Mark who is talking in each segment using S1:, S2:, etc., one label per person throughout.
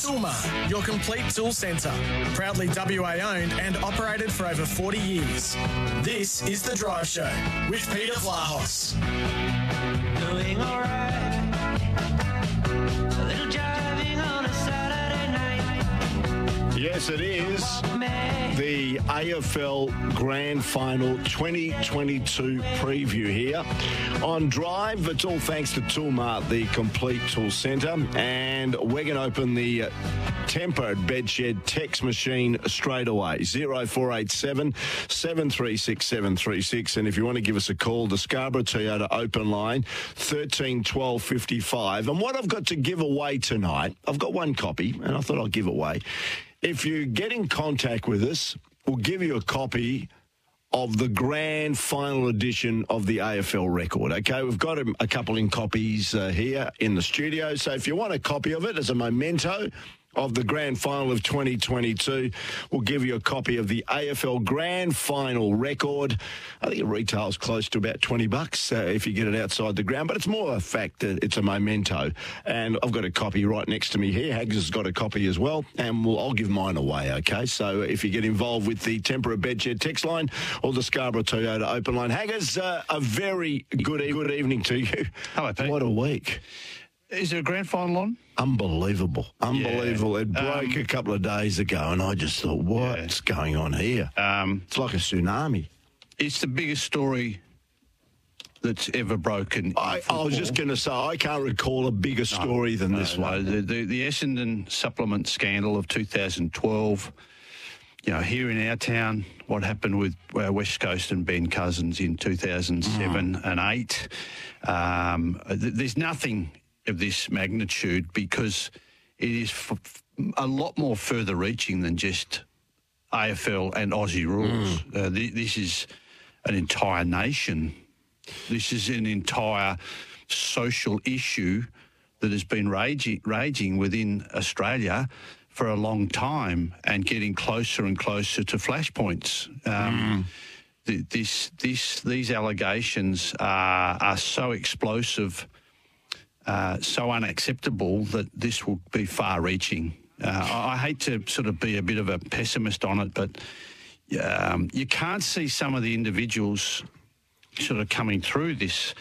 S1: Toolmart, your complete tool centre. Proudly WA owned and operated for over 40 years. This is The Drive Show with Peter Vlahos.
S2: Doing alright.
S3: Yes, it is. The AFL Grand Final 2022 preview here on Drive. It's all thanks to Toolmart, the complete tool centre. And we're going to open the tempered bedshed text machine straight away 0487 736 736. And if you want to give us a call, the Scarborough Toyota open line 13 12 55. And what I've got to give away tonight, I've got one copy, and I thought I'll give away. If you get in contact with us, we'll give you a copy of the grand final edition of the AFL record. Okay, we've got a, couple in copies uh, here in the studio. So if you want a copy of it as a memento of the grand final of 2022, we'll give you a copy of the AFL grand final record. I think it retails close to about 20 bucks uh, if you get it outside the ground, but it's more a fact that it's a memento. And I've got a copy right next to me here. Hags has got a copy as well, and we'll, I'll give mine away, okay? So if you get involved with the Tempera Bedshed text line or the Scarborough Toyota open line, Haggers, uh, a very good, e- good evening to you.
S4: Hello, Pete.
S3: What a week.
S4: Is there a grand final on?
S3: Unbelievable. Unbelievable. It broke
S4: Um,
S3: a couple of days ago, and I just thought, what's going on here?
S4: Um,
S3: It's like a tsunami.
S4: it's the biggest story that's ever broken.
S3: I, I was just going to say, I can't recall a bigger story than this
S4: No,
S3: one.
S4: the, the, the Essendon supplement scandal of 2012. You know, here in our town, what happened with uh, West Coast and Ben Cousins in 2007
S3: Mm.
S4: and 8. Um, th- there's nothing of this magnitude because it is f- a lot more further reaching than just AFL and Aussie rules.
S3: Mm.
S4: Uh, th- this is an entire nation. This is an entire social issue that has been raging, raging within Australia for a long time and getting closer and closer to flashpoints. Um, th- this, this, these allegations are, are so explosive, uh, so unacceptable that this will be far reaching. Uh, I, I hate to sort of be a bit of a pessimist on it, but um, you can't see some of the individuals sort of coming through this.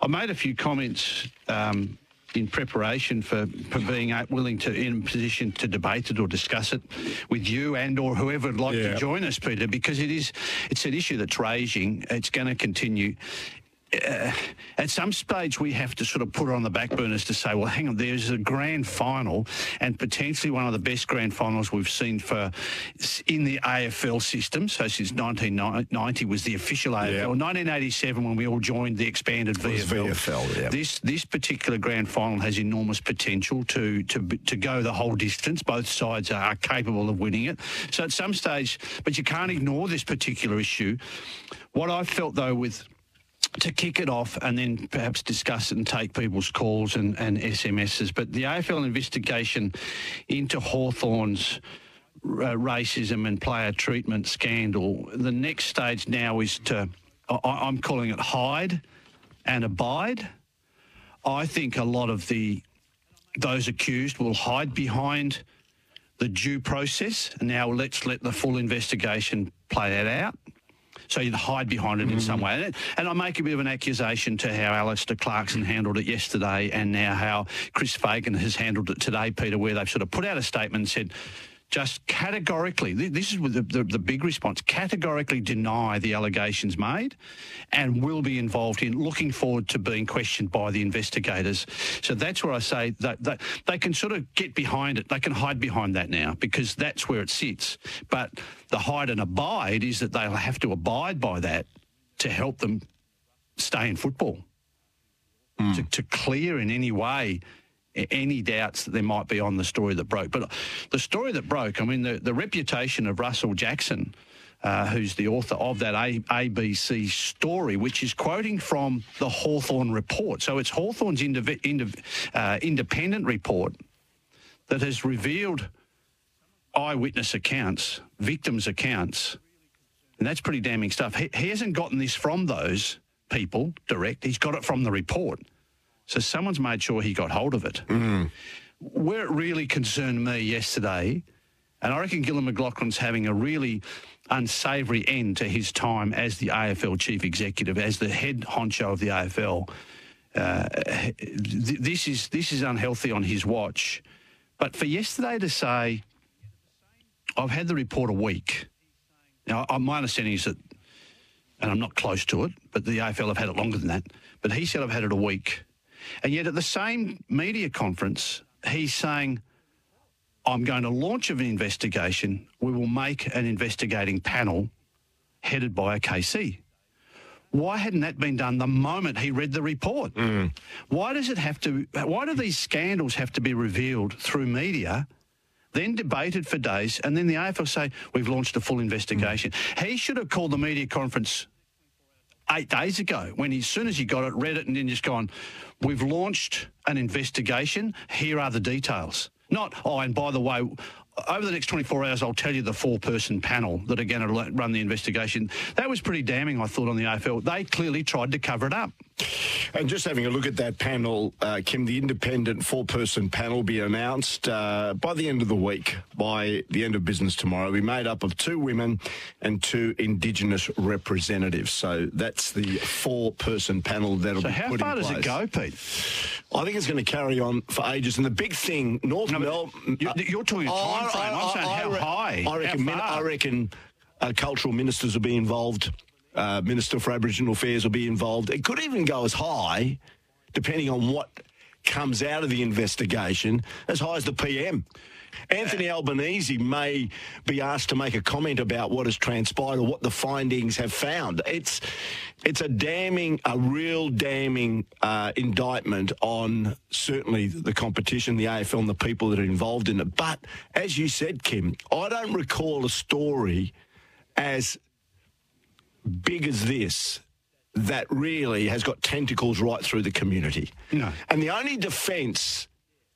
S4: I made a few comments um, in preparation for, for being willing to in position to debate it or discuss it with you and or whoever would like
S3: Yeah.
S4: to join us, Peter, because it is it's an issue that's raging. It's going to continue. Uh, at some stage, we have to sort of put it on the back burners to say, well, hang on, there's a grand final and potentially one of the best grand finals we've seen for in the AFL system. So since 1990 was the official AFL.
S3: Yeah.
S4: 1987 when we all joined the expanded VFL.
S3: VFL, yeah.
S4: This this particular grand final has enormous potential to to to go the whole distance. Both sides are capable of winning it. So at some stage, but you can't ignore this particular issue. What I felt though with to kick it off and then perhaps discuss and take people's calls and, and SMSs. But the AFL investigation into Hawthorn's uh, racism and player treatment scandal, the next stage now is to, I, I'm calling it hide and abide. I think a lot of the those accused will hide behind the due process. Now let's let the full investigation play that out. So you'd hide behind it in some mm. way. And, and I make a bit of an accusation to how Alastair Clarkson handled it yesterday and now how Chris Fagan has handled it today, Peter, where they've sort of put out a statement and said, just categorically, this is the, the, the big response, categorically deny the allegations made and will be involved in looking forward to being questioned by the investigators. So that's where I say that, that they can sort of get behind it. They can hide behind that now because that's where it sits. But the hide and abide is that they'll have to abide by that to help them stay in football. Hmm. To, to clear in any way any doubts that there might be on the story that broke. But the story that broke, I mean, the, the reputation of Russell Jackson, uh, who's the author of that a- ABC story, which is quoting from the Hawthorn report. So it's Hawthorn's indiv- indiv- uh, independent report that has revealed eyewitness accounts, victims' accounts. And that's pretty damning stuff. He, he hasn't gotten this from those people direct, he's got it from the report. So someone's made sure he got hold of it. where it really concerned me yesterday, and I reckon Gillon McLachlan's having a really unsavoury end to his time as the AFL chief executive, as the head honcho of the AFL. Uh, th- this is this is unhealthy on his watch. But for yesterday to say, I've had the report a week. Now, my understanding is that, and I'm not close to it, but the AFL have had it longer than that. But he said I've had it a week, and yet at the same media conference, he's saying. I'm going to launch an investigation. We will make an investigating panel headed by a KC. Why hadn't that been done the moment he read the report? Mm. Why does it have to? Why do these scandals have to be revealed through media, then debated for days, and then the AFL say we've launched a full investigation? Mm. He should have called the media conference eight days ago when he, as soon as he got it, read it, and then just gone, we've launched an investigation. Here are the details. Not, oh, and by the way, over the next 24 hours, I'll tell you the four person panel that are going to run the investigation. That was pretty damning, I thought, on the AFL. They clearly tried to cover it up.
S3: And just having a look at that panel, uh, Kim, the independent four person panel be announced uh, by the end of the week, by the end of business tomorrow. We'll be made up of two women and two Indigenous representatives. So that's the four person panel that'll
S4: So,
S3: be
S4: how
S3: put
S4: far
S3: in
S4: does it go, Pete?
S3: I think it's going to carry on for ages. And the big thing, North
S4: No,
S3: Melbourne.
S4: you- you're talking a time frame. I'm saying how high,
S3: I reckon,
S4: how
S3: min-
S4: far?
S3: I reckon uh, cultural ministers will be involved. Uh, Minister for Aboriginal Affairs will be involved. It could even go as high, depending on what comes out of the investigation, as high as the PM. Anthony Albanese may be asked to make a comment about what has transpired or what the findings have found. It's it's a damning, a real damning uh, indictment on certainly the competition, the AFL, and the people that are involved in it. But as you said, Kim, I don't recall a story as big as this that really has got tentacles right through the community.
S4: No.
S3: And the only defence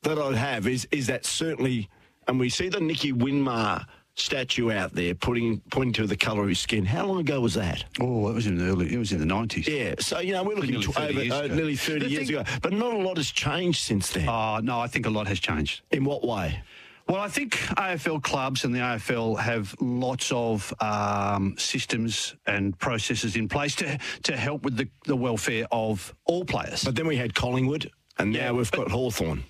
S3: that I'd have is is that certainly, and we see the Nicky Winmar statue out there putting pointing to the colour of his skin. How long ago was that?
S4: Oh, it was in the early. It was in the nineties.
S3: Yeah, so you know we're looking
S4: Nearly
S3: to
S4: 30
S3: over,
S4: years
S3: uh,
S4: ago.
S3: nearly thirty
S4: The
S3: years
S4: thing-
S3: ago, but not a lot has changed since then.
S4: Oh no, I think a lot has changed.
S3: In what way?
S4: Well, I think AFL clubs and the AFL have lots of um, systems and processes in place to to help with the, the welfare of all players
S3: But then we had Collingwood, and now
S4: Yeah,
S3: we've got Hawthorn.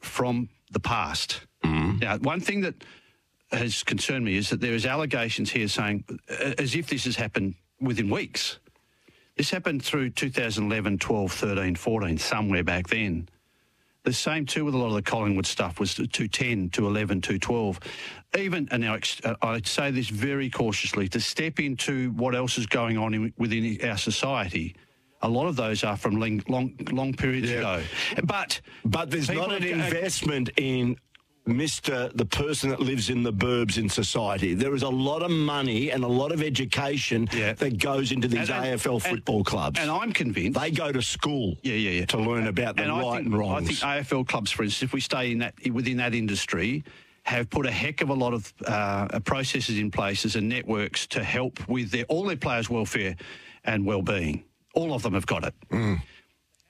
S4: from the past. Now, one thing that has concerned me is that there is allegations here saying, as if this has happened within weeks. This happened through 2011, 12, 13, 14, somewhere back then. The same too with a lot of the Collingwood stuff was 210, 211, 212. Even, and now uh, I say this very cautiously, to step into what else is going on in, within our society, a lot of those are from long, long, long periods ago. But
S3: But there's not an
S4: have-
S3: investment in Mr. the person that lives in the burbs in society. There is a lot of money and a lot of education
S4: Yeah.
S3: that goes into these
S4: And- and-
S3: AFL
S4: and-
S3: football clubs.
S4: And I'm convinced.
S3: they go to school
S4: Yeah, yeah, yeah.
S3: to learn about the right
S4: I think,
S3: and wrongs.
S4: I think AFL clubs, for instance, if we stay in that within that industry, have put a heck of a lot of uh, processes in places and networks to help with their, all their players' welfare and well-being. All of them have got it.
S3: Mm.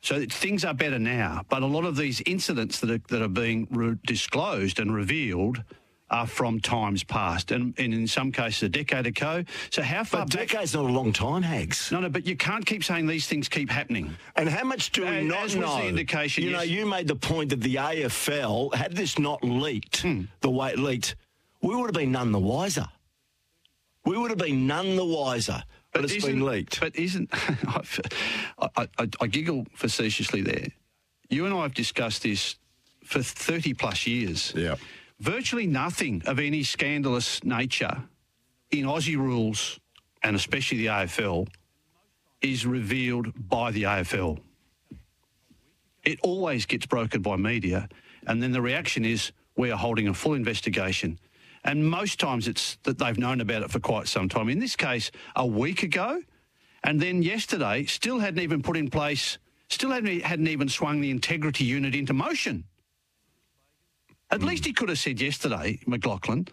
S4: So things are better now, but a lot of these incidents that are, that are being re- disclosed and revealed are from times past, and, and in some cases a decade ago. So how far
S3: but
S4: back?
S3: decade's not a long time, Hags.
S4: No, no, but you can't keep saying these things keep happening.
S3: And how much do we not
S4: as was the indication,
S3: you know, you made the point that the AFL, had this not leaked
S4: Hmm.
S3: the way it leaked, we would have been none the wiser. We would have been none the wiser. But, it's been leaked.
S4: But isn't I, I, I, I giggle facetiously there. You and I have discussed this for thirty plus years.
S3: Yeah.
S4: Virtually nothing of any scandalous nature in Aussie rules and especially the AFL is revealed by the AFL. It always gets broken by media, and then the reaction is we are holding a full investigation. And most times it's that they've known about it for quite some time. In this case, a week ago, and then yesterday, still hadn't even put in place, still hadn't, hadn't even swung the integrity unit into motion. At hmm. least he could have said yesterday, McLachlan,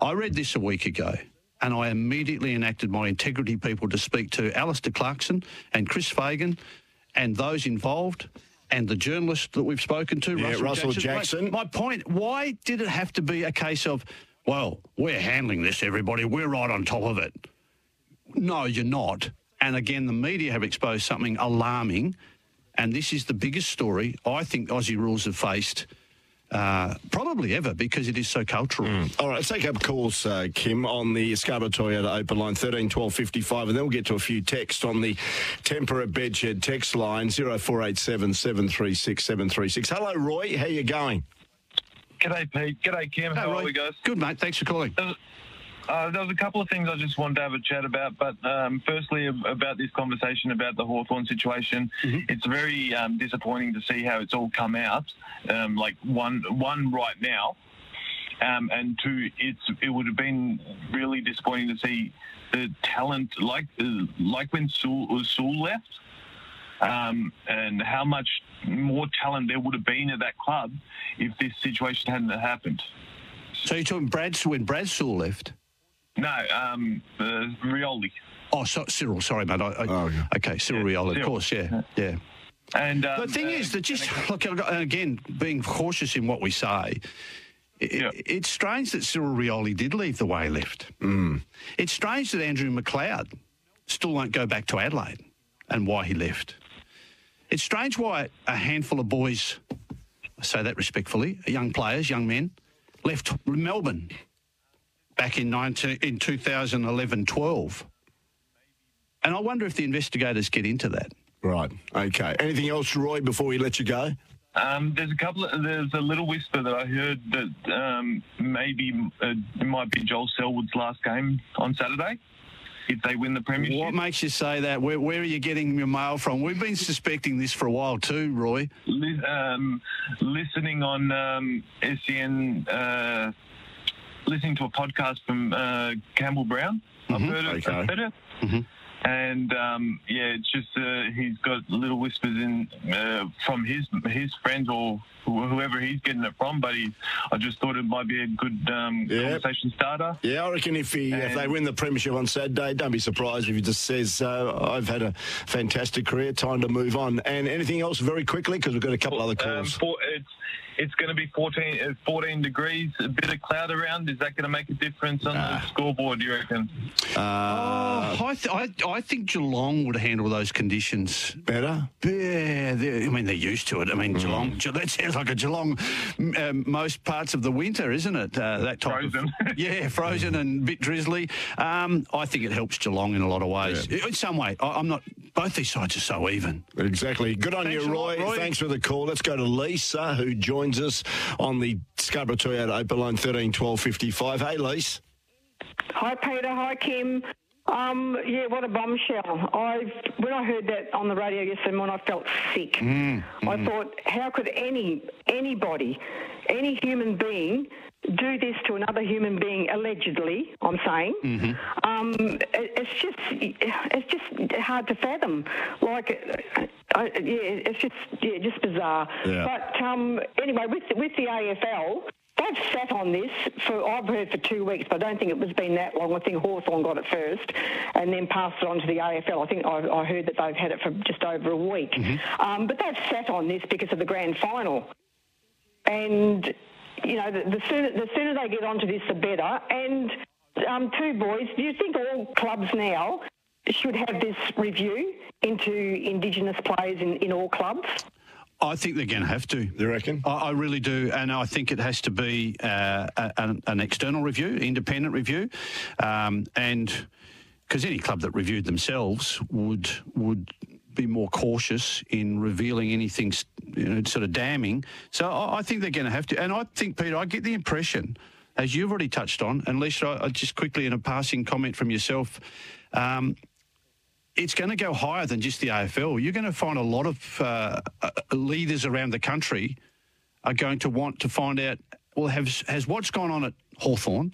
S4: I read this a week ago and I immediately enacted my integrity people to speak to Alastair Clarkson and Chris Fagan and those involved and the journalist that we've spoken to,
S3: Yeah,
S4: Russell,
S3: Russell
S4: Jackson.
S3: Jackson.
S4: My, my point: Why did it have to be a case of, well, we're handling this, everybody, we're right on top of it? No, you're not. And again, the media have exposed something alarming, and this is the biggest story I think Aussie rules have faced. Uh, probably ever because it is so cultural.
S3: All right, let's take up calls, uh, Kim, on the Scarborough Toyota open line 13 12 55, and then we'll get to a few texts on the Tempera Bedshed text line 0487 736 736. Hello, Roy. How you going?
S5: G'day, Pete. G'day, Kim. How
S4: Hey,
S5: are we, guys?
S4: Good, mate. Thanks for calling.
S5: Uh, there was a couple of things I just wanted to have a chat about, but um, firstly about this conversation about the Hawthorn situation. It's very um, disappointing to see how it's all come out. Um, like one, one right now, um, and two, it's it would have been really disappointing to see the talent like uh, like when Sewell, Sewell left. Um, and how much more talent there would have been at that club if this situation hadn't happened.
S4: So you're talking Brad when Brad Sewell left?
S5: No, um, uh, Rioli.
S4: Oh, so, Cyril. Sorry, mate. I, I,
S3: Oh, okay.
S4: okay, Cyril
S5: Yeah,
S4: Rioli. Of course, yeah, yeah.
S5: And um,
S4: The thing
S5: uh,
S4: is that just look again, being cautious in what we say. It,
S5: Yeah.
S4: It's strange that Cyril Rioli did leave the way he left. It's strange that Andrew McLeod still won't go back to Adelaide and why he left. It's strange why a handful of boys, I say that respectfully, young players, young men, left Melbourne back in 19, in 2011 12. And I wonder if the investigators get into that.
S3: Right. Okay. Anything else, Roy, before we let you go?
S5: um, there's a couple. Of, there's a little whisper that I heard that um, maybe uh, it might be Joel Selwood's last game on Saturday if they win the premiership.
S4: What makes you say that? Where, where are you getting your mail from? We've been suspecting this for a while too, Roy.
S5: Um, listening on um, SEN, uh, listening to a podcast from uh, Campbell Brown. I've heard it.
S3: Okay.
S5: I've heard it. And um, yeah, it's just uh, he's got little whispers in uh, from his his friends or whoever he's getting it from. But he, I just thought it might be a good um,
S3: Yeah.
S5: conversation starter.
S3: Yeah, I reckon if he if they win the premiership on Saturday, don't be surprised if he just says, uh, "I've had a fantastic career, time to move on." And anything else, very quickly, because we've got a couple other
S5: Um,
S3: calls.
S5: for, it's it's going to be 14, uh, 14 degrees, a bit of cloud around. Is that going to make a difference on the scoreboard? Do you reckon?
S3: Uh,
S4: oh, I, th- I, I think Geelong would handle those conditions.
S3: better.
S4: Yeah, I mean they're used to it. I mean Geelong, Ge- that sounds like a Geelong um, most parts of the winter, isn't it? Uh, that type
S5: Frozen.
S4: of yeah, frozen and a bit drizzly. Um, I think it helps Geelong in a lot of ways. In some way, I, I'm not. Both these sides are so even.
S3: Exactly. Good on
S4: Thanks
S3: you,
S4: a lot,
S3: Roy.
S4: Roy.
S3: Thanks for the call. Let's go to Lisa, who joins us on the Scarborough Toyota Open Line 13 12 55. Hey, Lisa.
S6: Hi, Peter. Hi, Kim. Um, yeah, what a bombshell. I when I heard that on the radio yesterday morning, I felt sick. I thought, how could any anybody, any human being, do this to another human being? Allegedly, I'm saying. Um, it, it's just it's just hard to fathom. Like, uh, I, yeah, it's just yeah, just bizarre.
S3: Yeah.
S6: But um, anyway, with with the AFL. They've sat on this for, I've heard for two weeks, but I don't think it was been that long. I think Hawthorn got it first and then passed it on to the AFL. I think I, I heard that they've had it for just over a week. Um, but they've sat on this because of the grand final. And, you know, the, the, sooner, the sooner they get onto this, the better. And, um, two boys, do you think all clubs now should have this review into Indigenous players in, in all clubs?
S4: I think they're going to have to.
S3: You reckon?
S4: I, I really do, and I think it has to be uh, a, an, an external review, independent review, um, and because any club that reviewed themselves would would be more cautious in revealing anything you know, sort of damning. So I, I think they're going to have to, and I think Peter, I get the impression, as you've already touched on, and Lisa, I, I just quickly in a passing comment from yourself. Um, it's going to go higher than just the AFL. You're going to find a lot of uh, uh, leaders around the country are going to want to find out, well, has, has what's gone on at Hawthorn,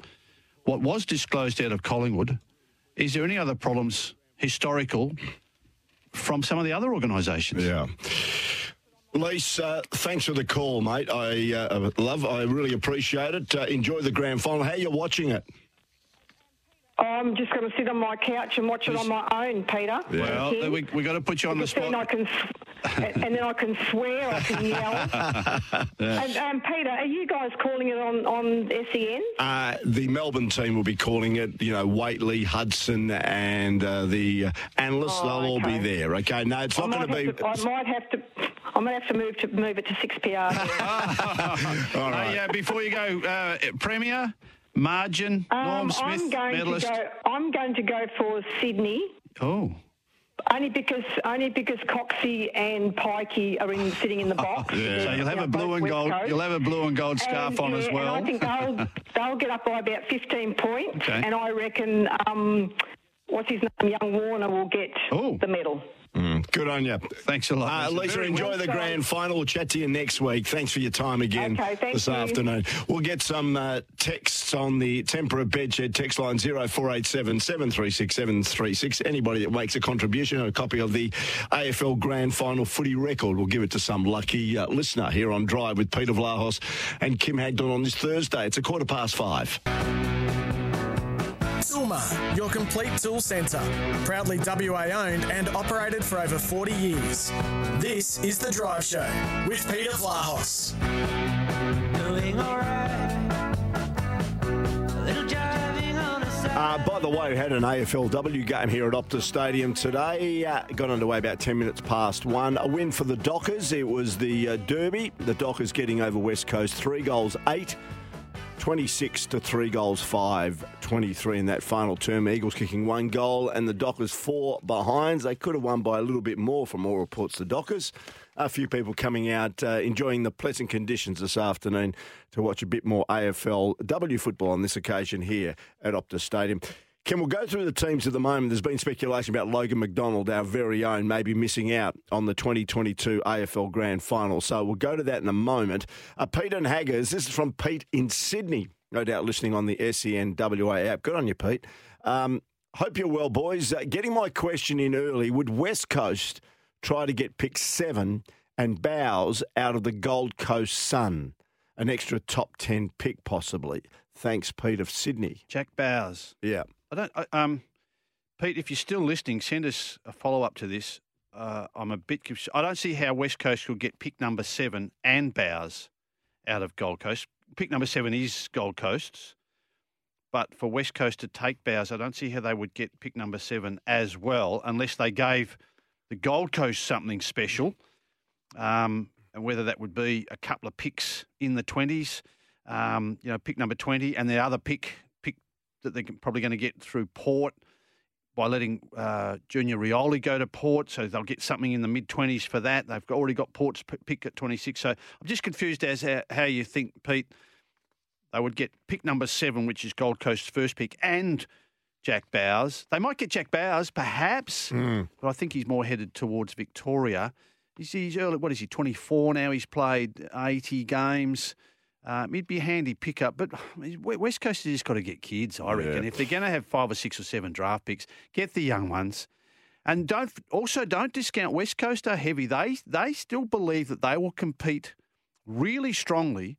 S4: what was disclosed out of Collingwood, is there any other problems historical from some of the other organisations?
S3: Yeah. Lise, uh, thanks for the call, mate. I uh, love, I really appreciate it. Uh, enjoy the grand final. How you watching it?
S6: I'm just going to sit on my couch and watch it on my own, Peter.
S4: Well,
S6: Kim.
S4: we we got to put you on the
S6: Because then I
S4: spot.
S6: can, and, and then I can swear, I can yell. and, um, Peter, are you guys calling it on, on SEN?
S3: Uh, the Melbourne team will be calling it, you know, Whateley, Hudson, and uh, the uh, analysts.
S6: Oh,
S3: they'll all be there. Okay, no, it's
S6: I
S3: not going to be.
S6: I might have to. I might have to move to move it to six PR.
S3: All right.
S4: Hey, uh, before you go, uh, Premier, margin, Norm
S6: Um,
S4: Smith,
S6: I'm going
S4: medalist.
S6: to go. I'm going to go for Sydney.
S4: Oh,
S6: Only because only because Coxie and Pikey are in, sitting in the box.
S4: so
S6: They're,
S4: you'll have a blue and gold.
S6: Coast.
S4: You'll have a blue and gold scarf
S6: And,
S4: on
S6: yeah,
S4: as well.
S6: I think they'll they'll get up by about 15 points,
S4: Okay.
S6: and I reckon um, what's his name, Young Warner, will get
S4: Oh.
S6: the medal.
S3: Good on you.
S4: Thanks a lot.
S3: Uh,
S4: Lisa.
S3: Lisa, enjoy
S4: well.
S3: the grand final. We'll chat to you next week. Thanks for your time again
S6: Okay,
S3: this
S6: you.
S3: afternoon. We'll get some uh, texts on the Tempera Bedshed text line 0487 736 736. Anybody that makes a contribution and a copy of the AFL grand final footy record, we'll give it to some lucky uh, listener here on Drive with Peter Vlahos and Kim Hagdorn on this Thursday. It's a quarter past five.
S1: Silmar, your complete tool centre. Proudly WA owned and operated for over 40 years. This is The Drive Show with Peter Vlahos.
S2: Doing alright. A little jiving on a Saturday.
S3: Uh, by the way, we had an AFLW game here at Optus Stadium today. Uh, got underway about 10 minutes past one. A win for the Dockers. It was the uh, Derby. The Dockers getting over West Coast. Three goals, eight. 26 to 3 goals 5 23 in that final term. Eagles kicking one goal and the dockers four behinds. They could have won by a little bit more from all reports the dockers. A few people coming out uh, enjoying the pleasant conditions this afternoon to watch a bit more afl w football on this occasion here at optus stadium Kim, we'll go through the teams at the moment. There's been speculation about Logan McDonald, our very own, maybe missing out on the 2022 AFL Grand Final. So we'll go to that in a moment. Uh, Pete and Haggers, this is from Pete in Sydney, no doubt listening on the SEN WA app. Good on you, Pete. Um, hope you're well, boys. Uh, getting my question in early, would West Coast try to get pick seven and Bowes out of the Gold Coast Sun? An extra top 10 pick, possibly. Thanks, Pete of Sydney.
S4: Jack Bowers.
S3: Yeah.
S4: I don't. I, um, Pete, if you're still listening, send us a follow up to this. Uh, I'm a bit. I don't see how West Coast could get pick number seven and Bowers out of Gold Coast. Pick number seven is Gold Coast's, but for West Coast to take Bowers, I don't see how they would get pick number seven as well, unless they gave the Gold Coast something special. Um, and whether that would be a couple of picks in the twenties, um, you know, pick number twenty, and the other pick that they're probably going to get through Port by letting uh, Junior Rioli go to Port, so they'll get something in the mid twenties for that. They've already got Port's pick at twenty six. So I'm just confused as how, how you think, Pete. They would get pick number seven, which is Gold Coast's first pick, and Jack Bowers. They might get Jack Bowers, perhaps, but I think he's more headed towards Victoria. He's, he's early. What is he? Twenty four now. He's played eighty games. Um, it'd be a handy pickup, but West Coast has just got to get kids. I reckon if they're going to have five or six or seven draft picks, get the young ones, and don't also don't discount West Coast are heavy. They they still believe that they will compete really strongly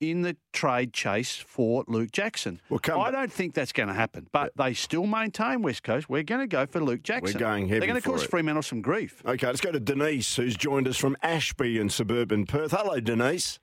S4: in the trade chase for Luke Jackson.
S3: We'll come
S4: I don't think that's going to happen, but they still maintain West Coast. We're going to go for Luke Jackson.
S3: We're going heavy
S4: They're going to cause
S3: it.
S4: Fremantle some grief.
S3: Okay, let's go to Denise, who's joined us from Ashby in suburban Perth. Hello, Denise.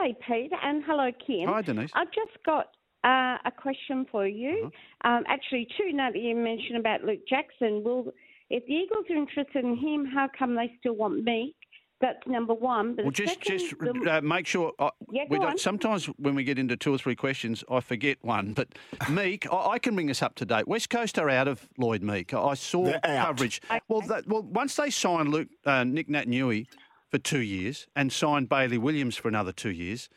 S7: G'day, Pete, and hello, Kim.
S4: Hi, Denise.
S7: I've just got uh, a question for you.
S4: Uh-huh.
S7: Um, actually, two now that you mentioned about Luke Jackson. Will if the Eagles are interested in him, how come they still want me? That's number one. But
S4: Well, just
S7: second,
S4: just
S7: the-
S4: uh, make sure. Uh,
S7: Yeah,
S4: we
S7: go
S4: don't,
S7: on.
S4: sometimes when we get into two or three questions, I forget one. But Meek, I, I can bring us up to date. West Coast are out of Lloyd Meek. I, I saw
S3: They're out.
S4: coverage. Well, that, well, once they signed Luke uh, Nick Nat Newey for two years and signed Bailey Williams for another two years,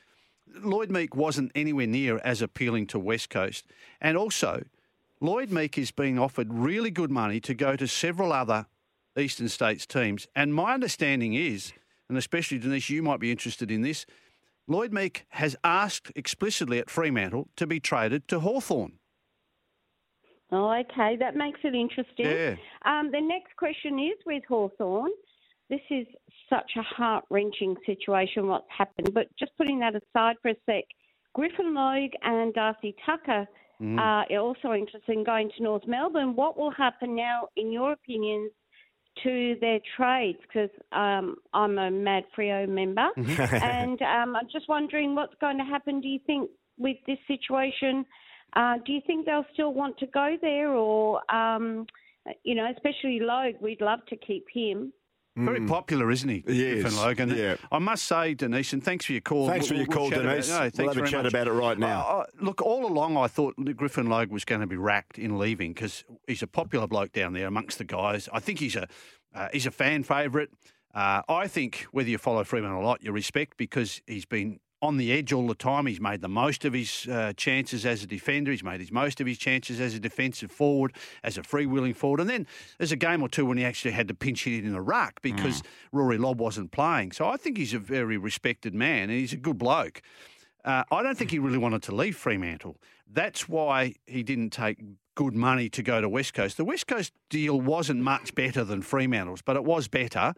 S4: Lloyd Meek wasn't anywhere near as appealing to West Coast. And also, Lloyd Meek is being offered really good money to go to several other Eastern States teams. And my understanding is, and especially Denise, you might be interested in this, Lloyd Meek has asked explicitly at Fremantle to be traded to Hawthorn.
S7: Oh, okay, that makes it interesting.
S4: Yeah.
S7: Um, the next question is with Hawthorn. This is such a heart wrenching situation, what's happened. But just putting that aside for a sec, Griffin Logue and Darcy Tucker are also interested in going to North Melbourne. What will happen now, in your opinions, to their trades because um, I'm a Mad Freo member, and um, I'm just wondering what's going to happen. Do you think with this situation? Uh, do you think they'll still want to go there, or um, you know, especially Logue? We'd love to keep him.
S4: Very popular, isn't he?
S3: Mm. He
S4: Griffin Logan.
S3: yeah.
S4: I must say, Denise, and thanks for your call.
S3: Thanks for your call,
S4: chat about-
S3: Denise.
S4: no,
S3: We'll have a chat
S4: much.
S3: about it right now.
S4: Uh, look, all along I thought Griffin Logue was going to be racked in leaving because he's a popular bloke down there amongst the guys. I think he's a uh, he's a fan favourite. Uh, I think whether you follow Freeman a lot, you respect because he's been on the edge all the time. He's made the most of his uh, chances as a defender. He's made his most of his chances as a defensive forward, as a freewheeling forward. And then there's a game or two when he actually had to pinch hit in the ruck because Rory Lobb wasn't playing. So I think he's a very respected man and he's a good bloke. Uh, I don't think he really wanted to leave Fremantle. That's why he didn't take good money to go to West Coast. The West Coast deal wasn't much better than Fremantle's, but it was better.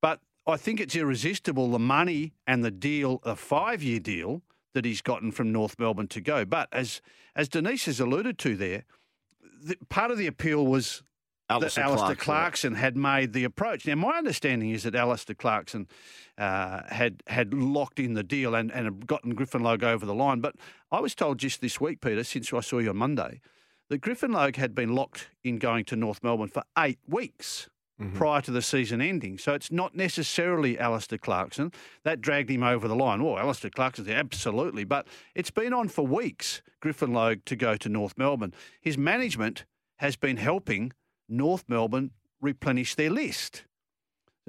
S4: But I think it's irresistible the money and the deal, a five year deal that he's gotten from North Melbourne to go. But as as Denise has alluded to there, the, part of the appeal was
S3: Alastair
S4: that Alastair
S3: Clarkson.
S4: Clarkson had made the approach. Now, my understanding is that Alastair Clarkson uh, had had locked in the deal and, and had gotten Griffin Logue over the line. But I was told just this week, Peter, since I saw you on Monday, that Griffin Logue had been locked in going to North Melbourne for eight weeks. Mm-hmm. Prior to the season ending. So it's not necessarily Alastair Clarkson. That dragged him over the line. Oh, Alastair Clarkson's there, absolutely. But it's been on for weeks, Griffin Logue, to go to North Melbourne. His management has been helping North Melbourne replenish their list.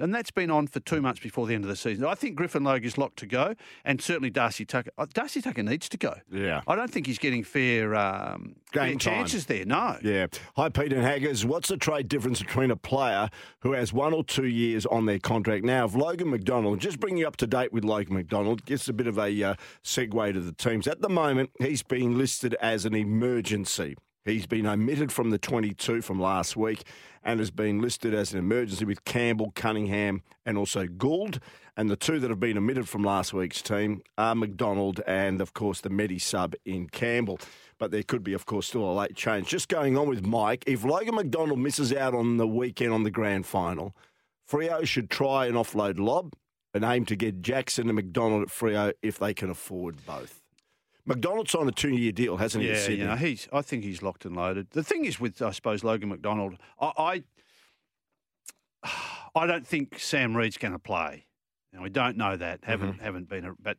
S4: And that's been on for two months before the end of the season. I think Griffin Logue is locked to go, and certainly Darcy Tucker. uh, Darcy Tucker needs to go.
S3: Yeah.
S4: I don't think he's getting fair, um, fair
S3: Game time.
S4: chances there. No.
S3: Yeah. Hi, Peter and Haggers. What's the trade difference between a player who has one or two years on their contract now? If Logan McDonald, just bring you up to date with Logan McDonald, gets a bit of a uh, segue to the teams. At the moment, he's being listed as an emergency. He's been omitted from the 22 from last week and has been listed as an emergency with Campbell, Cunningham, and also Gould. And the two that have been omitted from last week's team are McDonald and, of course, the Medi sub in Campbell. But there could be, of course, still a late change. Just going on with Mike, if Logan McDonald misses out on the weekend on the grand final, Freo should try an offload Lobb and aim to get Jackson and McDonald at Freo if they can afford both. McDonald's on a two-year deal, hasn't he?
S4: Yeah, you know, he's. I think he's locked and loaded. The thing is with, I suppose, Logan McDonald. I, I, I don't think Sam Reid's going to play. Now, we don't know that. Haven't
S3: Mm-hmm.
S4: haven't been. A, but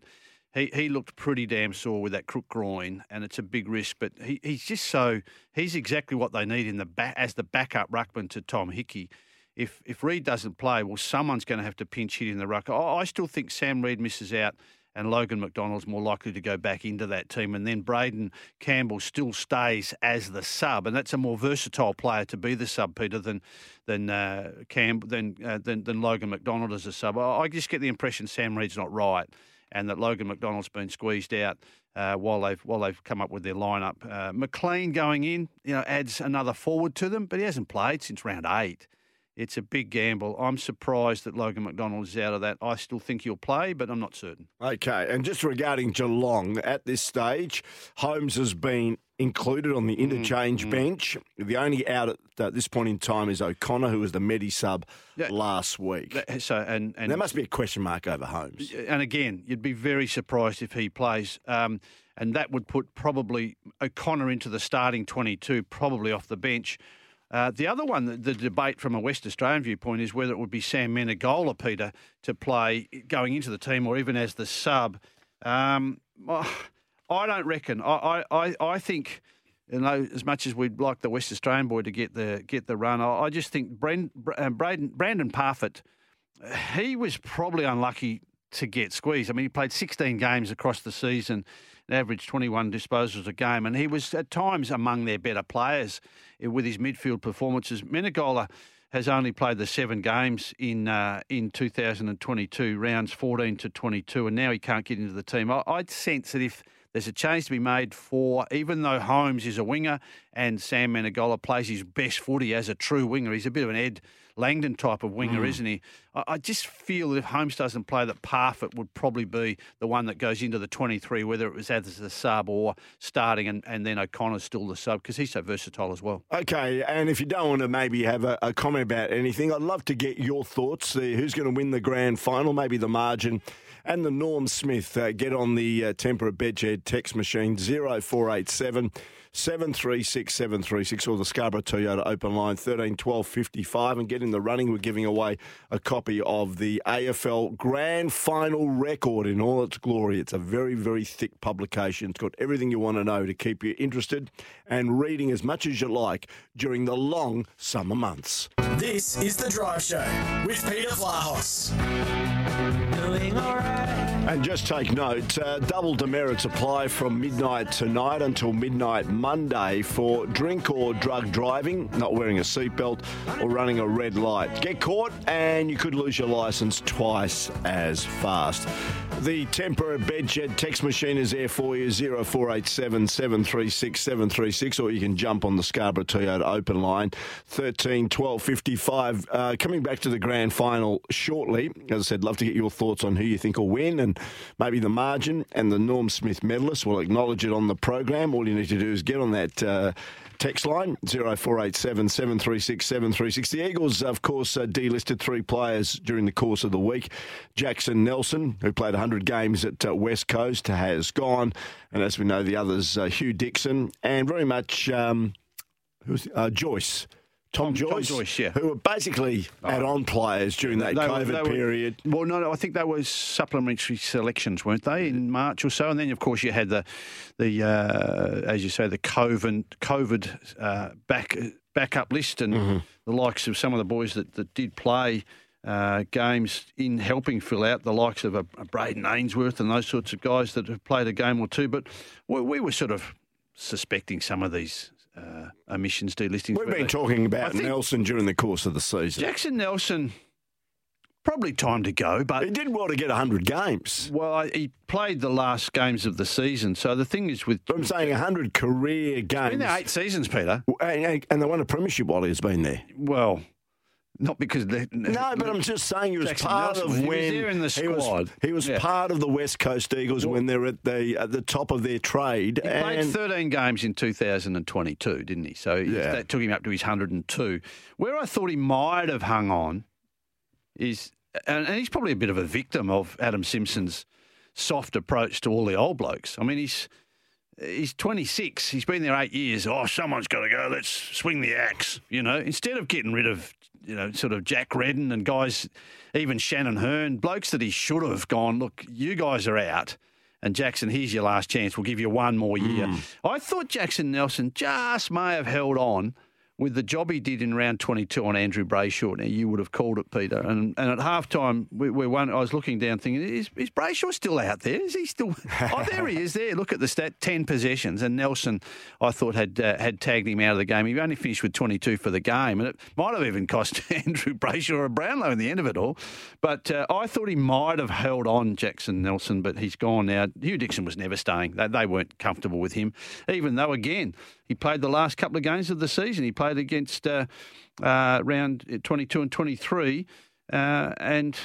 S4: he, he looked pretty damn sore with that crook groin, and it's a big risk. But he, he's just so he's exactly what they need in the back as the backup ruckman to Tom Hickey. If if Reid doesn't play, well, someone's going to have to pinch hit in the ruck. I, I still think Sam Reid misses out, and Logan McDonald's more likely to go back into that team, and then Braeden Campbell still stays as the sub, and that's a more versatile player to be the sub, Peter, than than uh, than, uh, than than Logan McDonald as a sub. I, I just get the impression Sam Reid's not right, and that Logan McDonald's been squeezed out. Uh, while they've while they've come up with their lineup, uh, McLean going in, you know, adds another forward to them, but he hasn't played since round eight. It's a big gamble. I'm surprised that Logan McDonald is out of that. I still think he'll play, but I'm not certain.
S3: Okay, and just regarding Geelong, at this stage, Holmes has been included on the
S4: Mm,
S3: interchange bench. The only out at this point in time is O'Connor, who was the Medi sub
S4: Yeah.
S3: last week.
S4: That- So and and
S3: there must be a question mark over Holmes.
S4: and again, you'd be very surprised if he plays. Um, and that would put probably O'Connor into the starting 22, probably off the bench. Uh, the other one, the, the debate from a West Australian viewpoint, is whether it would be Sam Menegola, Peter, to play going into the team or even as the sub. Um, I don't reckon. I, I, I- think, you know, as much as we'd like the West Australian boy to get the get the run, I, I just think Bren, uh, Braden, Brandan Parfitt he was probably unlucky to get squeezed. I mean, he played 16 games across the season and averaged 21 disposals a game, and he was at times among their better players with his midfield performances. Menegola has only played the seven games in uh, in 2022, rounds 14 to 22, and now he can't get into the team. I, I'd sense that if there's a change to be made for, even though Holmes is a winger and Sam Menegola plays his best footy as a true winger, he's a bit of an Ed Langdon type of winger,
S3: Mm.
S4: isn't he? I, I just feel that if Holmes doesn't play, that Parfitt would probably be the one that goes into the 23, whether it was as a sub or starting, and, and then O'Connor's still the sub because he's so versatile as well.
S3: Okay, and if you don't want to maybe have a, a comment about anything, I'd love to get your thoughts. Uh, who's going to win the grand final? Maybe the margin. And the Norm Smith. Uh, get on the uh, Tempera Bedshed text machine 0487 736 736 or the Scarborough Toyota open line 13 12 55 and get in the running. We're giving away a copy of the AFL Grand Final record in all its glory. It's a very, very thick publication. It's got everything you want to know to keep you interested and reading as much as you like during the long summer months.
S1: This is The Drive Show with Peter Vlahos.
S2: Doing alright.
S3: And just take note, uh, double demerits apply from midnight tonight until midnight Monday for drink or drug driving, not wearing a seatbelt, or running a red light. Get caught and you could lose your licence twice as fast. The Tempera Bedshed text machine is there for you, 0487 736 736, or you can jump on the Scarborough Toyota open line, 13 12 55. Uh, coming back to the grand final shortly, as I said, love to get your thoughts on who you think will win and maybe the margin and the Norm Smith medalist. We'll acknowledge it on the program. All you need to do is get on that. Uh, Text line 0487 736 736. The Eagles, of course, uh, delisted three players during the course of the week. Jackson Nelson, who played 100 games at uh, West Coast, has gone. And as we know, the others, uh, Hugh Dixon and very much um, uh, Joyce. Tom,
S4: Tom
S3: Joyce,
S4: Joyce, yeah.
S3: who were basically add-on players during that
S4: They
S3: COVID
S4: they were-
S3: period.
S4: Well, no, no, I think they were supplementary selections, weren't they, in March or so? And then, of course, you had the, the uh, as you say, the COVID, COVID uh, back backup list, and
S3: Mm-hmm.
S4: the likes of some of the boys that, that did play. Uh, games in helping fill out the likes of a, a Brayden Ainsworth and those sorts of guys that have played a game or two, but we, we were sort of suspecting some of these uh, omissions, delistings.
S3: We've been talking about Nelson during the course of the season.
S4: Jackson Nelson, probably time to go, but
S3: He did well to get 100 games.
S4: Well, he played the last games of the season. So the thing is with
S3: I'm saying 100 career games.
S4: been there eight seasons, Peter.
S3: And, and they won a premiership while he's been there.
S4: Well, not because they,
S3: No, but I'm just saying he was
S4: Jackson
S3: part
S4: Nelson,
S3: of
S4: he was
S3: when
S4: there in the
S3: he was-
S4: squad.
S3: He was,
S4: Yeah.
S3: part of the West Coast Eagles when they're at the at the top of their trade.
S4: He played 13 games in 2022, didn't he? So
S3: Yeah.
S4: that took him up to his 102. Where I thought he might have hung on is, and, and he's probably a bit of a victim of Adam Simpson's soft approach to all the old blokes. I mean, he's he's 26. He's been there eight years. Oh, someone's got to go. Let's swing the axe. You know, instead of getting rid of you know sort of Jack Redden and guys, even Shannon Hurn, blokes that he should have gone. Look, you guys are out. And Jackson, here's your last chance. We'll give you one more year. Hmm. I thought Jackson Nelson just may have held on with the job he did in round 22 on Andrew Brayshaw. Now, you would have called it, Peter. And, and at halftime, we, we won, I was looking down thinking, is, is Brayshaw still out there? Is he still? oh, there he is there. Look at the stat 10 possessions. And Nelson, I thought, had uh, had tagged him out of the game. He only finished with 22 for the game. And it might have even cost Andrew Brayshaw a Brownlow in the end of it all. But uh, I thought he might have held on Jackson Nelson, but he's gone now. Hugh Dixon was never staying. They, they weren't comfortable with him, even though, again, he played the last couple of games of the season. He played against uh, uh, round 22 and 23, uh, and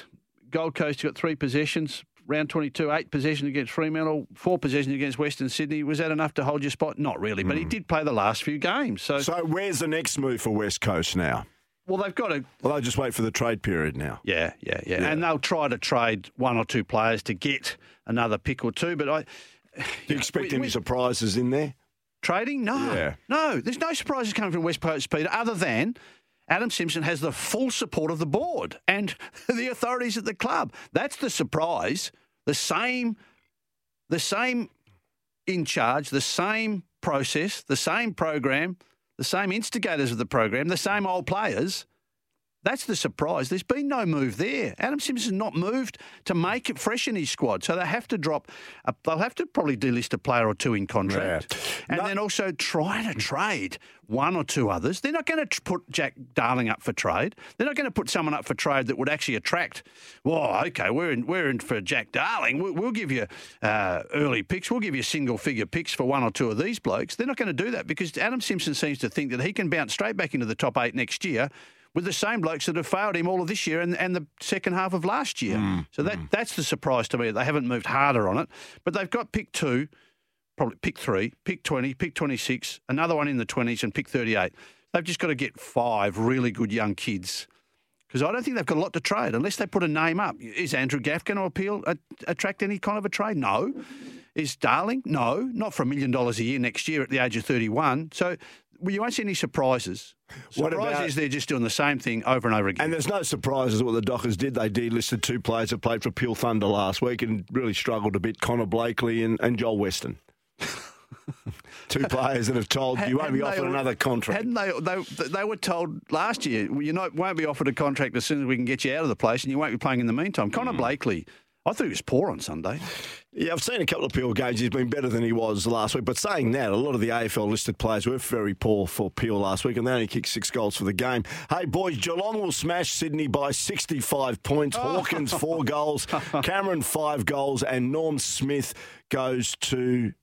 S4: Gold Coast got three possessions. Round 22, eight possessions against Fremantle, four possessions against Western Sydney. Was that enough to hold your spot? Not really, but he did play the last few games. So,
S3: so where's the next move for West Coast now?
S4: well, they've got to
S3: Well, they'll just wait for the trade period now.
S4: Yeah, yeah, yeah, And they'll try to trade one or two players to get another pick or two. But I
S3: Do you expect
S4: we-
S3: any
S4: we-
S3: surprises in there?
S4: Trading, no,
S3: Yeah.
S4: no. There's no surprises coming from West Coast, Peter, other than. Adam Simpson has the full support of the board and the authorities at the club. That's the surprise. The same, the same in charge, the same process, the same program, the same instigators of the program, the same old players. That's the surprise. There's been no move there. Adam Simpson's not moved to make it fresh in his squad, so they have to drop. A, they'll have to probably delist a player or two in contract,
S3: Yeah.
S4: and
S3: No-
S4: then also try to trade one or two others. They're not going to put Jack Darling up for trade. They're not going to put someone up for trade that would actually attract. Well, okay, we're in, we're in for Jack Darling. We'll, we'll give you uh, early picks. We'll give you single figure picks for one or two of these blokes. They're not going to do that because Adam Simpson seems to think that he can bounce straight back into the top eight next year with the same blokes that have failed him all of this year and, and the second half of last year.
S3: Mm,
S4: so that that's the surprise to me. They haven't moved harder on it, but they've got pick two, probably pick three, pick 20, pick 26, another one in the 20s, and pick 38. They've just got to get five really good young kids. Because I don't think they've got a lot to trade unless they put a name up. Is Andrew Gaff going to appeal, a, attract any kind of a trade? No. Is Darling? No. Not for a million dollars a year next year at the age of 31. So well, you won't see any surprises.
S3: What
S4: Surprise
S3: about-
S4: is they're just doing the same thing over and over again.
S3: And there's no surprises what the Dockers did. They delisted two players that played for Peel Thunder last week and really struggled a bit Connor Blakely and, and Joel Western. two players that have told you won't be offered another contract.
S4: Hadn't they, they? They were told last year, well, you not, won't be offered a contract as soon as we can get you out of the place, and you won't be playing in the meantime. Connor
S3: Hmm.
S4: Blakely, I thought he was poor on Sunday.
S3: Yeah, I've seen a couple of Peel games. He's been better than he was last week. But saying that, a lot of the AFL listed players were very poor for Peel last week, and they only kicked six goals for the game. Hey, boys, Geelong will smash Sydney by 65 points.
S4: Oh.
S3: Hawkins, four goals. Cameron, five goals. And Norm Smith goes to.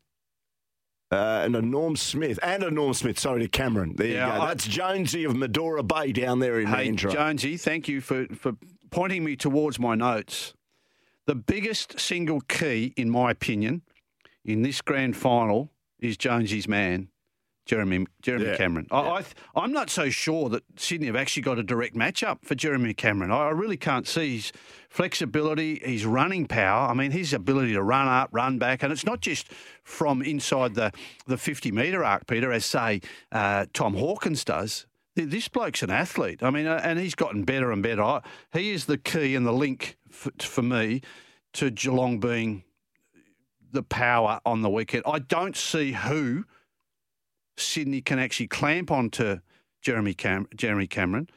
S3: Uh, and a Norm Smith and a Norm Smith. Sorry to Cameron. There
S4: Yeah,
S3: you go. That's Jonesy of Madora Bay down there in
S4: Hey. Jonesy, thank you for, for pointing me towards my notes. The biggest single key, in my opinion, in this grand final is Jonesy's man, Jeremy Jeremy
S3: Yeah.
S4: Cameron. I, I, th- I'm not so sure that Sydney have actually got a direct matchup for Jeremy Cameron. I, I really can't see his flexibility, his running power. I mean, his ability to run up, run back, and it's not just from inside the, the 50 metre arc, Peter, as say uh, Tom Hawkins does. Th- This bloke's an athlete. I mean, uh, and he's gotten better and better. He is the key and the link for, for me to Geelong being the power on the weekend. I don't see who Sydney can actually clamp onto Jeremy Cam- Jeremy Cameron.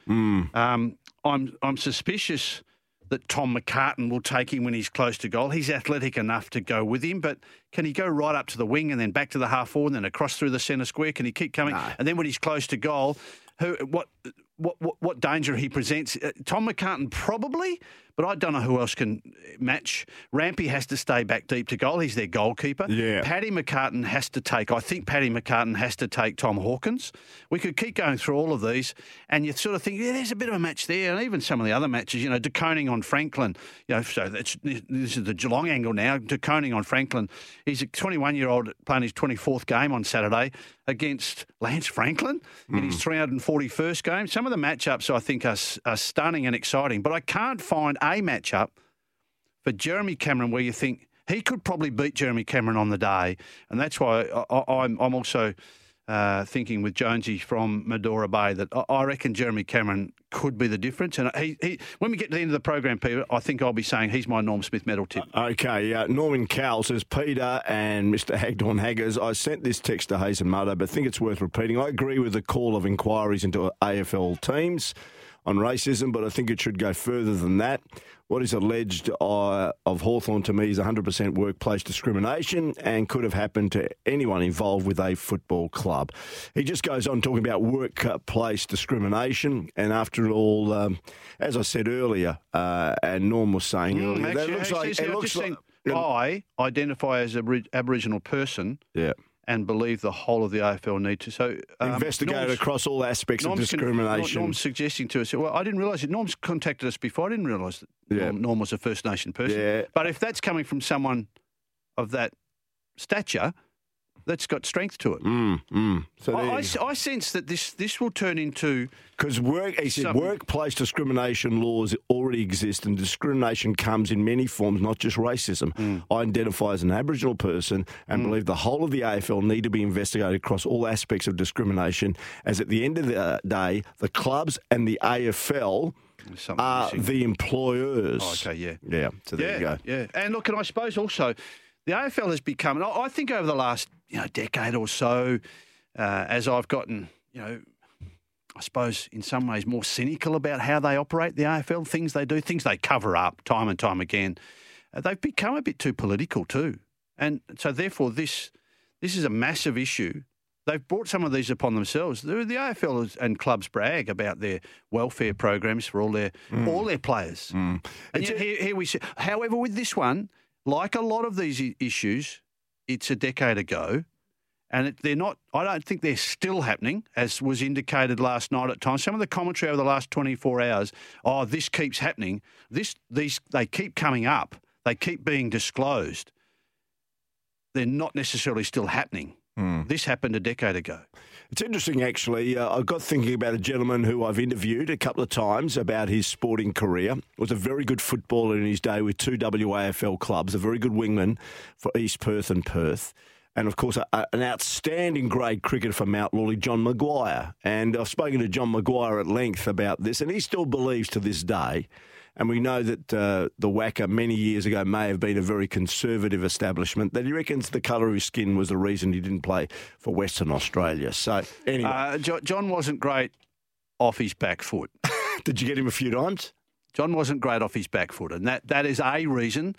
S4: Um, I'm I'm suspicious that Tom McCartin will take him when he's close to goal. He's athletic enough to go with him, but can he go right up to the wing and then back to the half forward and then across through the centre square? Can he keep coming? And then when he's close to goal, who what what what, what danger he presents? Uh, Tom McCartin probably, but I don't know who else can match. Rampy has to stay back deep to goal. He's their goalkeeper.
S3: Yeah.
S4: Paddy McCartin has to take, I think Paddy McCartin has to take Tom Hawkins. We could keep going through all of these, and you sort of think, yeah, there's a bit of a match there. And even some of the other matches, you know, De Koning on Franklin, you know, so that's, this is the Geelong angle now. De Koning on Franklin. He's a 21 year old playing his 24th game on Saturday against Lance Franklin in his hmm. 341st game. Some of the matchups I think are, are stunning and exciting, but I can't find a matchup for Jeremy Cameron where you think he could probably beat Jeremy Cameron on the day, and that's why I, I'm also uh, thinking with Jonesy from Madora Bay that I, I reckon Jeremy Cameron could be the difference. And he, he, when we get to the end of the program, Peter, I think I'll be saying he's my Norm Smith medal tip.
S3: Okay, uh, Norman Cowell says, Peter and Mr. Hagdorn Haggers, I sent this text to Hazen Muddo, but think it's worth repeating. I agree with the call of inquiries into AFL teams on racism, but I think it should go further than that. What is alleged uh, of Hawthorn to me is 100% workplace discrimination and could have happened to anyone involved with a football club. He just goes on talking about workplace discrimination, and after all, um, as I said earlier, uh, and Norm was saying earlier, that looks
S4: actually,
S3: like it looks like
S4: seen- I identify as an Aboriginal person
S3: yeah.
S4: And believe the whole of the AFL need to. So um,
S3: Investigate across all aspects of
S4: Norm's con-
S3: discrimination.
S4: Norm's suggesting to us, well, I didn't realise it. Norm's contacted us before. I didn't realise that
S3: Yeah.
S4: Norm, Norm was a First Nation person.
S3: Yeah.
S4: But if that's coming from someone of that stature, that's got strength to it.
S3: Mm, mm. So
S4: I, I. I sense that this this will turn into
S3: Because work, he said, workplace discrimination laws already exist, and discrimination comes in many forms, not just racism.
S4: Mm.
S3: I identify as an Aboriginal person and believe the whole of the AFL need to be investigated across all aspects of discrimination. As at the end of the uh, day, the clubs and the AFL
S4: something
S3: are
S4: missing.
S3: the employers.
S4: Oh, okay, yeah.
S3: yeah. So there
S4: yeah,
S3: you go.
S4: Yeah, and look, and I suppose also the AFL has become, and I I think over the last you know decade or so, uh, as I've gotten, you know, I suppose in some ways more cynical about how they operate the AFL, things they do, things they cover up time and time again, uh, they've become a bit too political too, and so therefore this this is a massive issue. They've brought some of these upon themselves. The, the AFL is- and clubs brag about their welfare programs for all their all their players. And yet here, here we see. However, with this one, like a lot of these issues, it's a decade ago, And it, they're not, I don't think they're still happening, as was indicated last night at times. Some of the commentary over the last 24 hours, oh, this keeps happening. This, these, they keep coming up. They keep being disclosed. They're not necessarily still happening. Hmm. This happened a decade ago.
S3: It's interesting, actually. Uh, I got thinking about a gentleman who I've interviewed a couple of times about his sporting career. Was a very good footballer in his day with two WAFL clubs, a very good wingman for East Perth and Perth. And of course, a, a- an outstanding grade cricketer for Mount Lawley, John Maguire. And I've spoken to John Maguire at length about this, and he still believes to this day. And we know that uh, the WACA many years ago may have been a very conservative establishment. That he reckons the colour of his skin was the reason he didn't play for Western Australia. So anyway,
S4: Uh, Jo- John wasn't great off his back foot.
S3: did you get him a few times?
S4: John wasn't great off his back foot, and that, that is a reason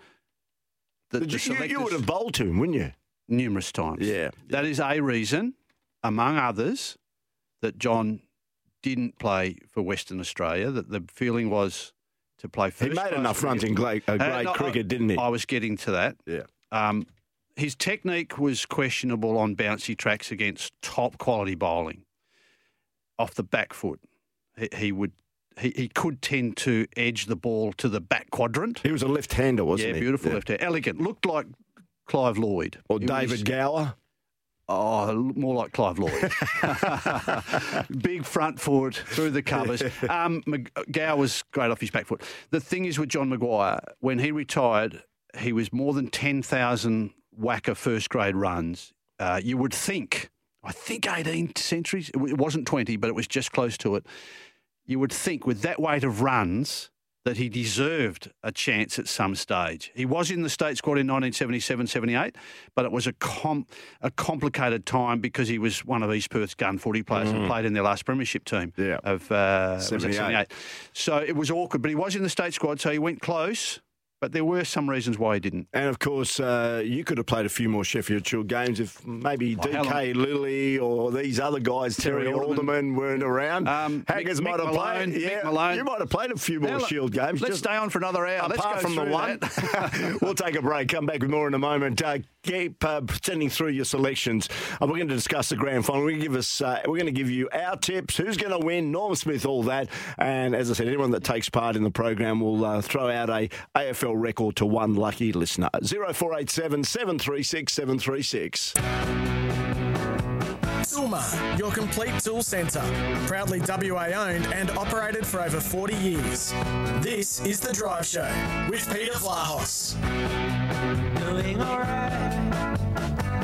S4: that
S3: Did
S4: the
S3: you, you would have bowled to him, wouldn't you?
S4: numerous times.
S3: Yeah.
S4: that is a reason, among others, that John didn't play for Western Australia. That the feeling was to play first.
S3: He made enough runs in great, uh,
S4: Uh,
S3: great
S4: no,
S3: cricket, didn't he?
S4: I was getting to that.
S3: yeah.
S4: Um, his technique was questionable on bouncy tracks against top quality bowling. Off the back foot, he, he would he, he could tend to edge the ball to the back quadrant.
S3: He was a left-hander, wasn't
S4: yeah,
S3: he?
S4: beautiful
S3: Yeah.
S4: left hand, elegant, looked like Clive Lloyd
S3: Or
S4: He was-
S3: David Gower.
S4: Oh, more like Clive Lloyd. Big front foot through the covers. Um, Mag- Gow was great off his back foot. The thing is with John Maguire, when he retired, he was more than 10,000 WACA first grade runs. Uh, you would think, I think 18 centuries, it wasn't 20, but it was just close to it. You would think with that weight of runs, that he deserved a chance at some stage. He was in the state squad in 1977 78, but it was a, com- a complicated time because he was one of East Perth's gun footy players and played in their last premiership team
S3: Mm. Yeah.
S4: of uh,
S3: 78.
S4: 78. So it was awkward, but he was in the state squad, so he went close, but there were some reasons why he didn't.
S3: And of course, uh, you could have played a few more Sheffield Shield games if maybe DK Lillee or these other guys, Terry,
S4: Terry
S3: Alderman,
S4: Alderman.
S3: weren't around.
S4: Um,
S3: Haggers might have
S4: Malone,
S3: played. Yeah,
S4: Malone.
S3: you might have played a few more
S4: Now,
S3: Shield games.
S4: Let's
S3: just
S4: stay on for another hour. Let's
S3: apart
S4: go
S3: from the one. we'll take a break. Come back with more in a moment. Uh, keep uh, sending through your selections. Uh, we're going to discuss the grand final. We're going to give us. Uh, we're going to give you our tips. Who's going to win? Norm Smith, all that. And as I said, anyone that takes part in the program will uh, throw out a AFL record to one lucky listener. Zero four eight seven seven three six seven three six.
S1: Silmar, your complete tool centre. Proudly WA owned and operated for over 40 years. This is The Drive Show with Peter Vlahos.
S2: Doing alright.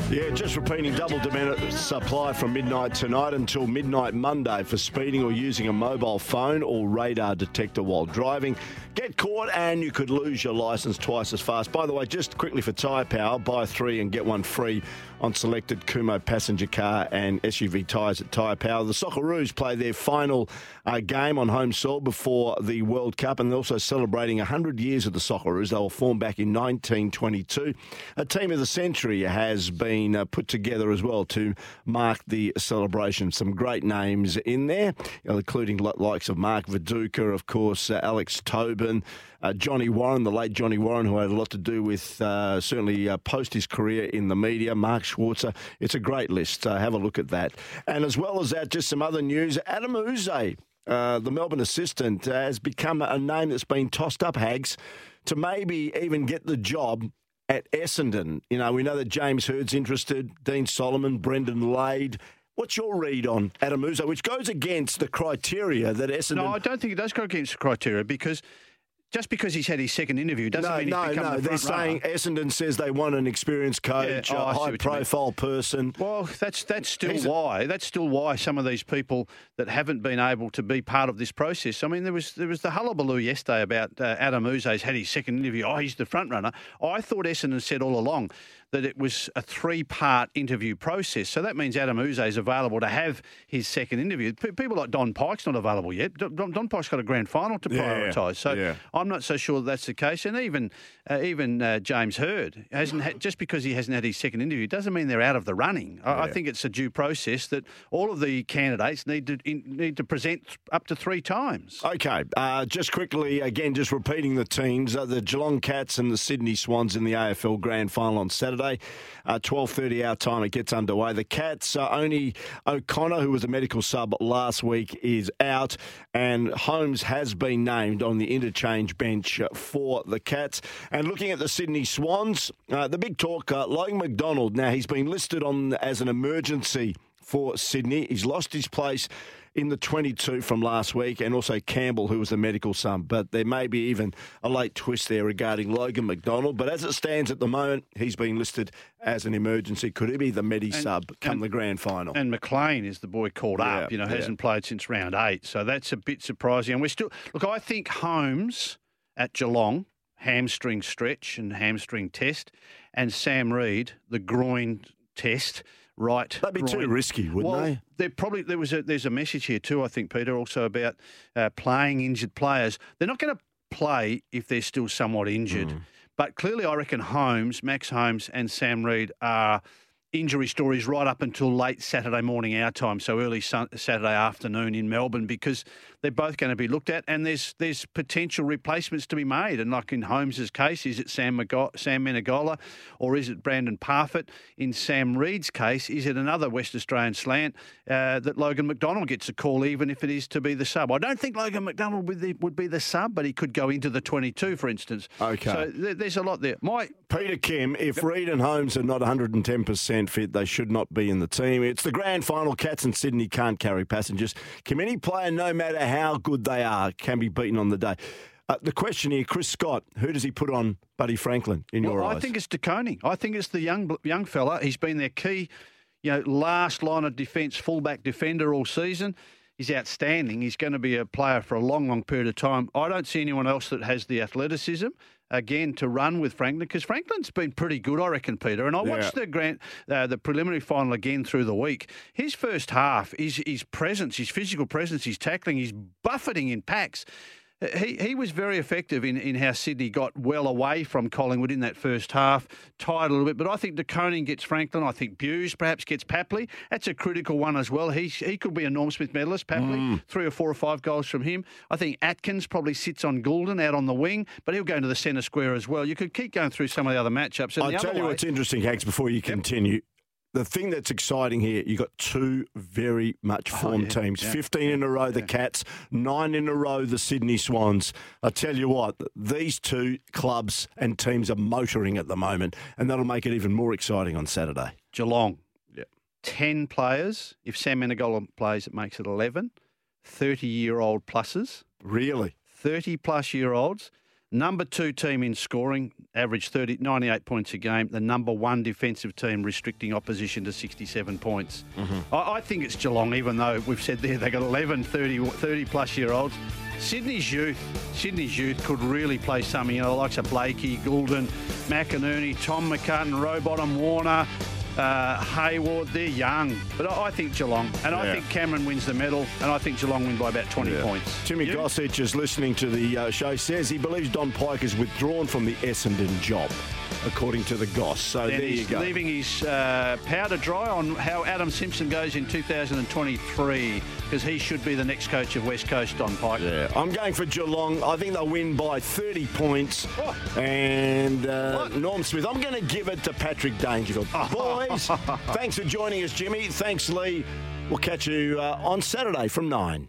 S3: Yeah, just repeating double demand supply from midnight tonight until midnight Monday for speeding or using a mobile phone or radar detector while driving. Get caught and you could lose your license twice as fast. By the way, just quickly for Tyre Power, buy three and get one free on selected Kumho passenger car and SUV tyres at Tyre Power. The Socceroos play their final uh, game on home soil before the World Cup and they're also celebrating 100 years of the Socceroos. They were formed back in 1922. A team of the century has been uh, put together as well to mark the celebration. Some great names in there, including likes of Mark Viduka, of course, uh, Alex Tobin, uh, Johnny Warren, the late Johnny Warren, who had a lot to do with uh, certainly uh, post his career in the media, Mark Schwarzer. It's a great list. Uh, have a look at that. And as well as that, just some other news. Adam Yze, uh, the Melbourne assistant, has become a name that's been tossed up, Hags, to maybe even get the job at Essendon. You know, we know that James Hird's interested, Dean Solomon, Brendan Lade. What's your read on Adam Yze, which goes against the criteria that Essendon...
S4: No, I don't think it does go against the criteria because just because he's had his second interview doesn't
S3: no,
S4: mean
S3: no,
S4: he's become
S3: no.
S4: the
S3: They're
S4: runner.
S3: saying Essendon says they want an experienced coach,
S4: Yeah, oh,
S3: a
S4: see what you mean.
S3: high-profile person.
S4: Well, that's that's still
S3: He's a-
S4: why that's still why some of these people that haven't been able to be part of this process. I mean, there was there was the hullabaloo yesterday about uh, Adam Yze's had his second interview. Oh, he's the front runner. I thought Essendon said all along that it was a three part interview process. So that means Adam Yze is available to have his second interview. P- people like Dom Pyke's not available yet. Dom, Dom Pyke's got a grand final to
S3: Yeah,
S4: prioritise. So
S3: yeah.
S4: I'm not so sure that that's the case. And even uh, even uh, James Hird hasn't had, just because he hasn't had his second interview doesn't mean they're out of the running. I, I think it's a due process that all of the candidates need to in, need to present up to three times.
S3: Okay, uh, just quickly, again, just repeating the teams: uh, the Geelong Cats and the Sydney Swans in the AFL Grand Final on Saturday, uh, twelve thirty our time. It gets underway. The Cats, uh, only O'Connor, who was a medical sub last week, is out, and Holmes has been named on the interchange bench for the Cats. And looking at the Sydney Swans, uh, the big talk: uh, Logan McDonald. Now he's been listed on as an emergency for Sydney. He's lost his place in the 22 from last week, and also Campbell, who was the medical sub. But there may be even a late twist there regarding Logan McDonald. But as it stands at the moment, he's been listed as an emergency. Could he be the medi sub come
S4: and-
S3: the grand final?
S4: And McLean is the boy called
S3: Yeah,
S4: up. You know,
S3: yeah.
S4: hasn't played since round eight, so that's a bit surprising. And we're still look. I think Holmes at Geelong hamstring stretch and hamstring test, and Sam Reid the groin test. Right,
S3: That'd be too risky, wouldn't
S4: well,
S3: they?
S4: There probably there was a there's a message here too. I think Peter also about uh, playing injured players. They're not going to play if they're still somewhat injured.
S3: Hmm.
S4: But clearly, I reckon Holmes, Max Holmes, and Sam Reid are injury stories right up until late Saturday morning our time, so early sun- Saturday afternoon in Melbourne, because they're both going to be looked at, and there's there's potential replacements to be made. And like in Holmes's case, is it Sam Mago- Sam Menegola, or is it Brandan Parfitt? In Sam Reid's case, is it another West Australian slant uh, that Logan McDonald gets a call, even if it is to be the sub? I don't think Logan McDonald would, the, would be the sub, but he could go into the 22, for instance.
S3: Okay.
S4: So th- there's a lot there. My
S3: Peter Kim, if Reed and Holmes are not 110% fit, they should not be in the team. It's the grand final. Cats and Sydney can't carry passengers. Can any player, no matter how good they are, can be beaten on the day. Uh, the question here, Chris Scott, who does he put on Buddy Franklin in your
S4: well,
S3: eyes?
S4: I think it's De Koning. I think it's the young young fella. He's been their key, you know, last line of defence, fullback defender all season. He's outstanding. He's going to be a player for a long, long period of time. I don't see anyone else that has the athleticism again to run with Franklin because Franklin's been pretty good, I reckon, Peter. And I watched the grand, uh, the preliminary final again through the week. His first half, his his presence, his physical presence, his tackling, his buffeting in packs. He, he was very effective in, in how Sydney got well away from Collingwood in that first half, tied a little bit. But I think De Koning gets Franklin. I think Bews perhaps gets Papley. That's a critical one as well. He, he could be a Norm Smith medalist, Papley. Mm. Three or four or five goals from him. I think Atkins probably sits on Gulden out on the wing, but he'll go into the centre square as well. You could keep going through some of the other matchups. And
S3: I'll
S4: the
S3: tell you
S4: way-
S3: what's interesting, Hanks, before you continue. The thing that's exciting here, you've got two very much oh, formed
S4: Oh, yeah,
S3: teams.
S4: yeah,
S3: 15 in a row, the Cats, nine in a row, the Sydney Swans. I tell you what, these two clubs and teams are motoring at the moment, and that'll make it even more exciting on Saturday.
S4: Geelong.
S3: Yeah.
S4: 10 players. If Sam Menegola plays, it makes it 11. 30 year old pluses.
S3: Really?
S4: 30 plus year olds. Number two team in scoring, average 30, 98 points a game. The number one defensive team restricting opposition to 67 points. Mm-hmm. I, I think it's Geelong, even though we've said there they've got 11, 30, 30 plus year olds. Sydney's youth, Sydney's youth could really play something. You know, the likes of Blakey, Gulden, McInerney, Tom McCartin, Rowbottom, Warner, uh, Hayward. They're young, but I, I think Geelong, and I
S3: Yeah.
S4: think Cameron wins the medal, and I think Geelong win by about 20 points.
S3: Timmy
S4: You?
S3: Gossage is listening to the uh, show, says he believes Dom Pyke is withdrawn from the Essendon job, according to the Goss. So
S4: Then
S3: there you go.
S4: leaving his uh, powder dry on how Adam Simpson goes in 2023 because he should be the next coach of West Coast, Dom Pyke.
S3: Yeah, I'm going for Geelong. I think they'll win by 30 points. And uh, Norm Smith, I'm going to give it to Patrick Dangerfield. Boys, thanks for joining us, Jimmy. Thanks, Lee. We'll catch you uh, on Saturday from 9.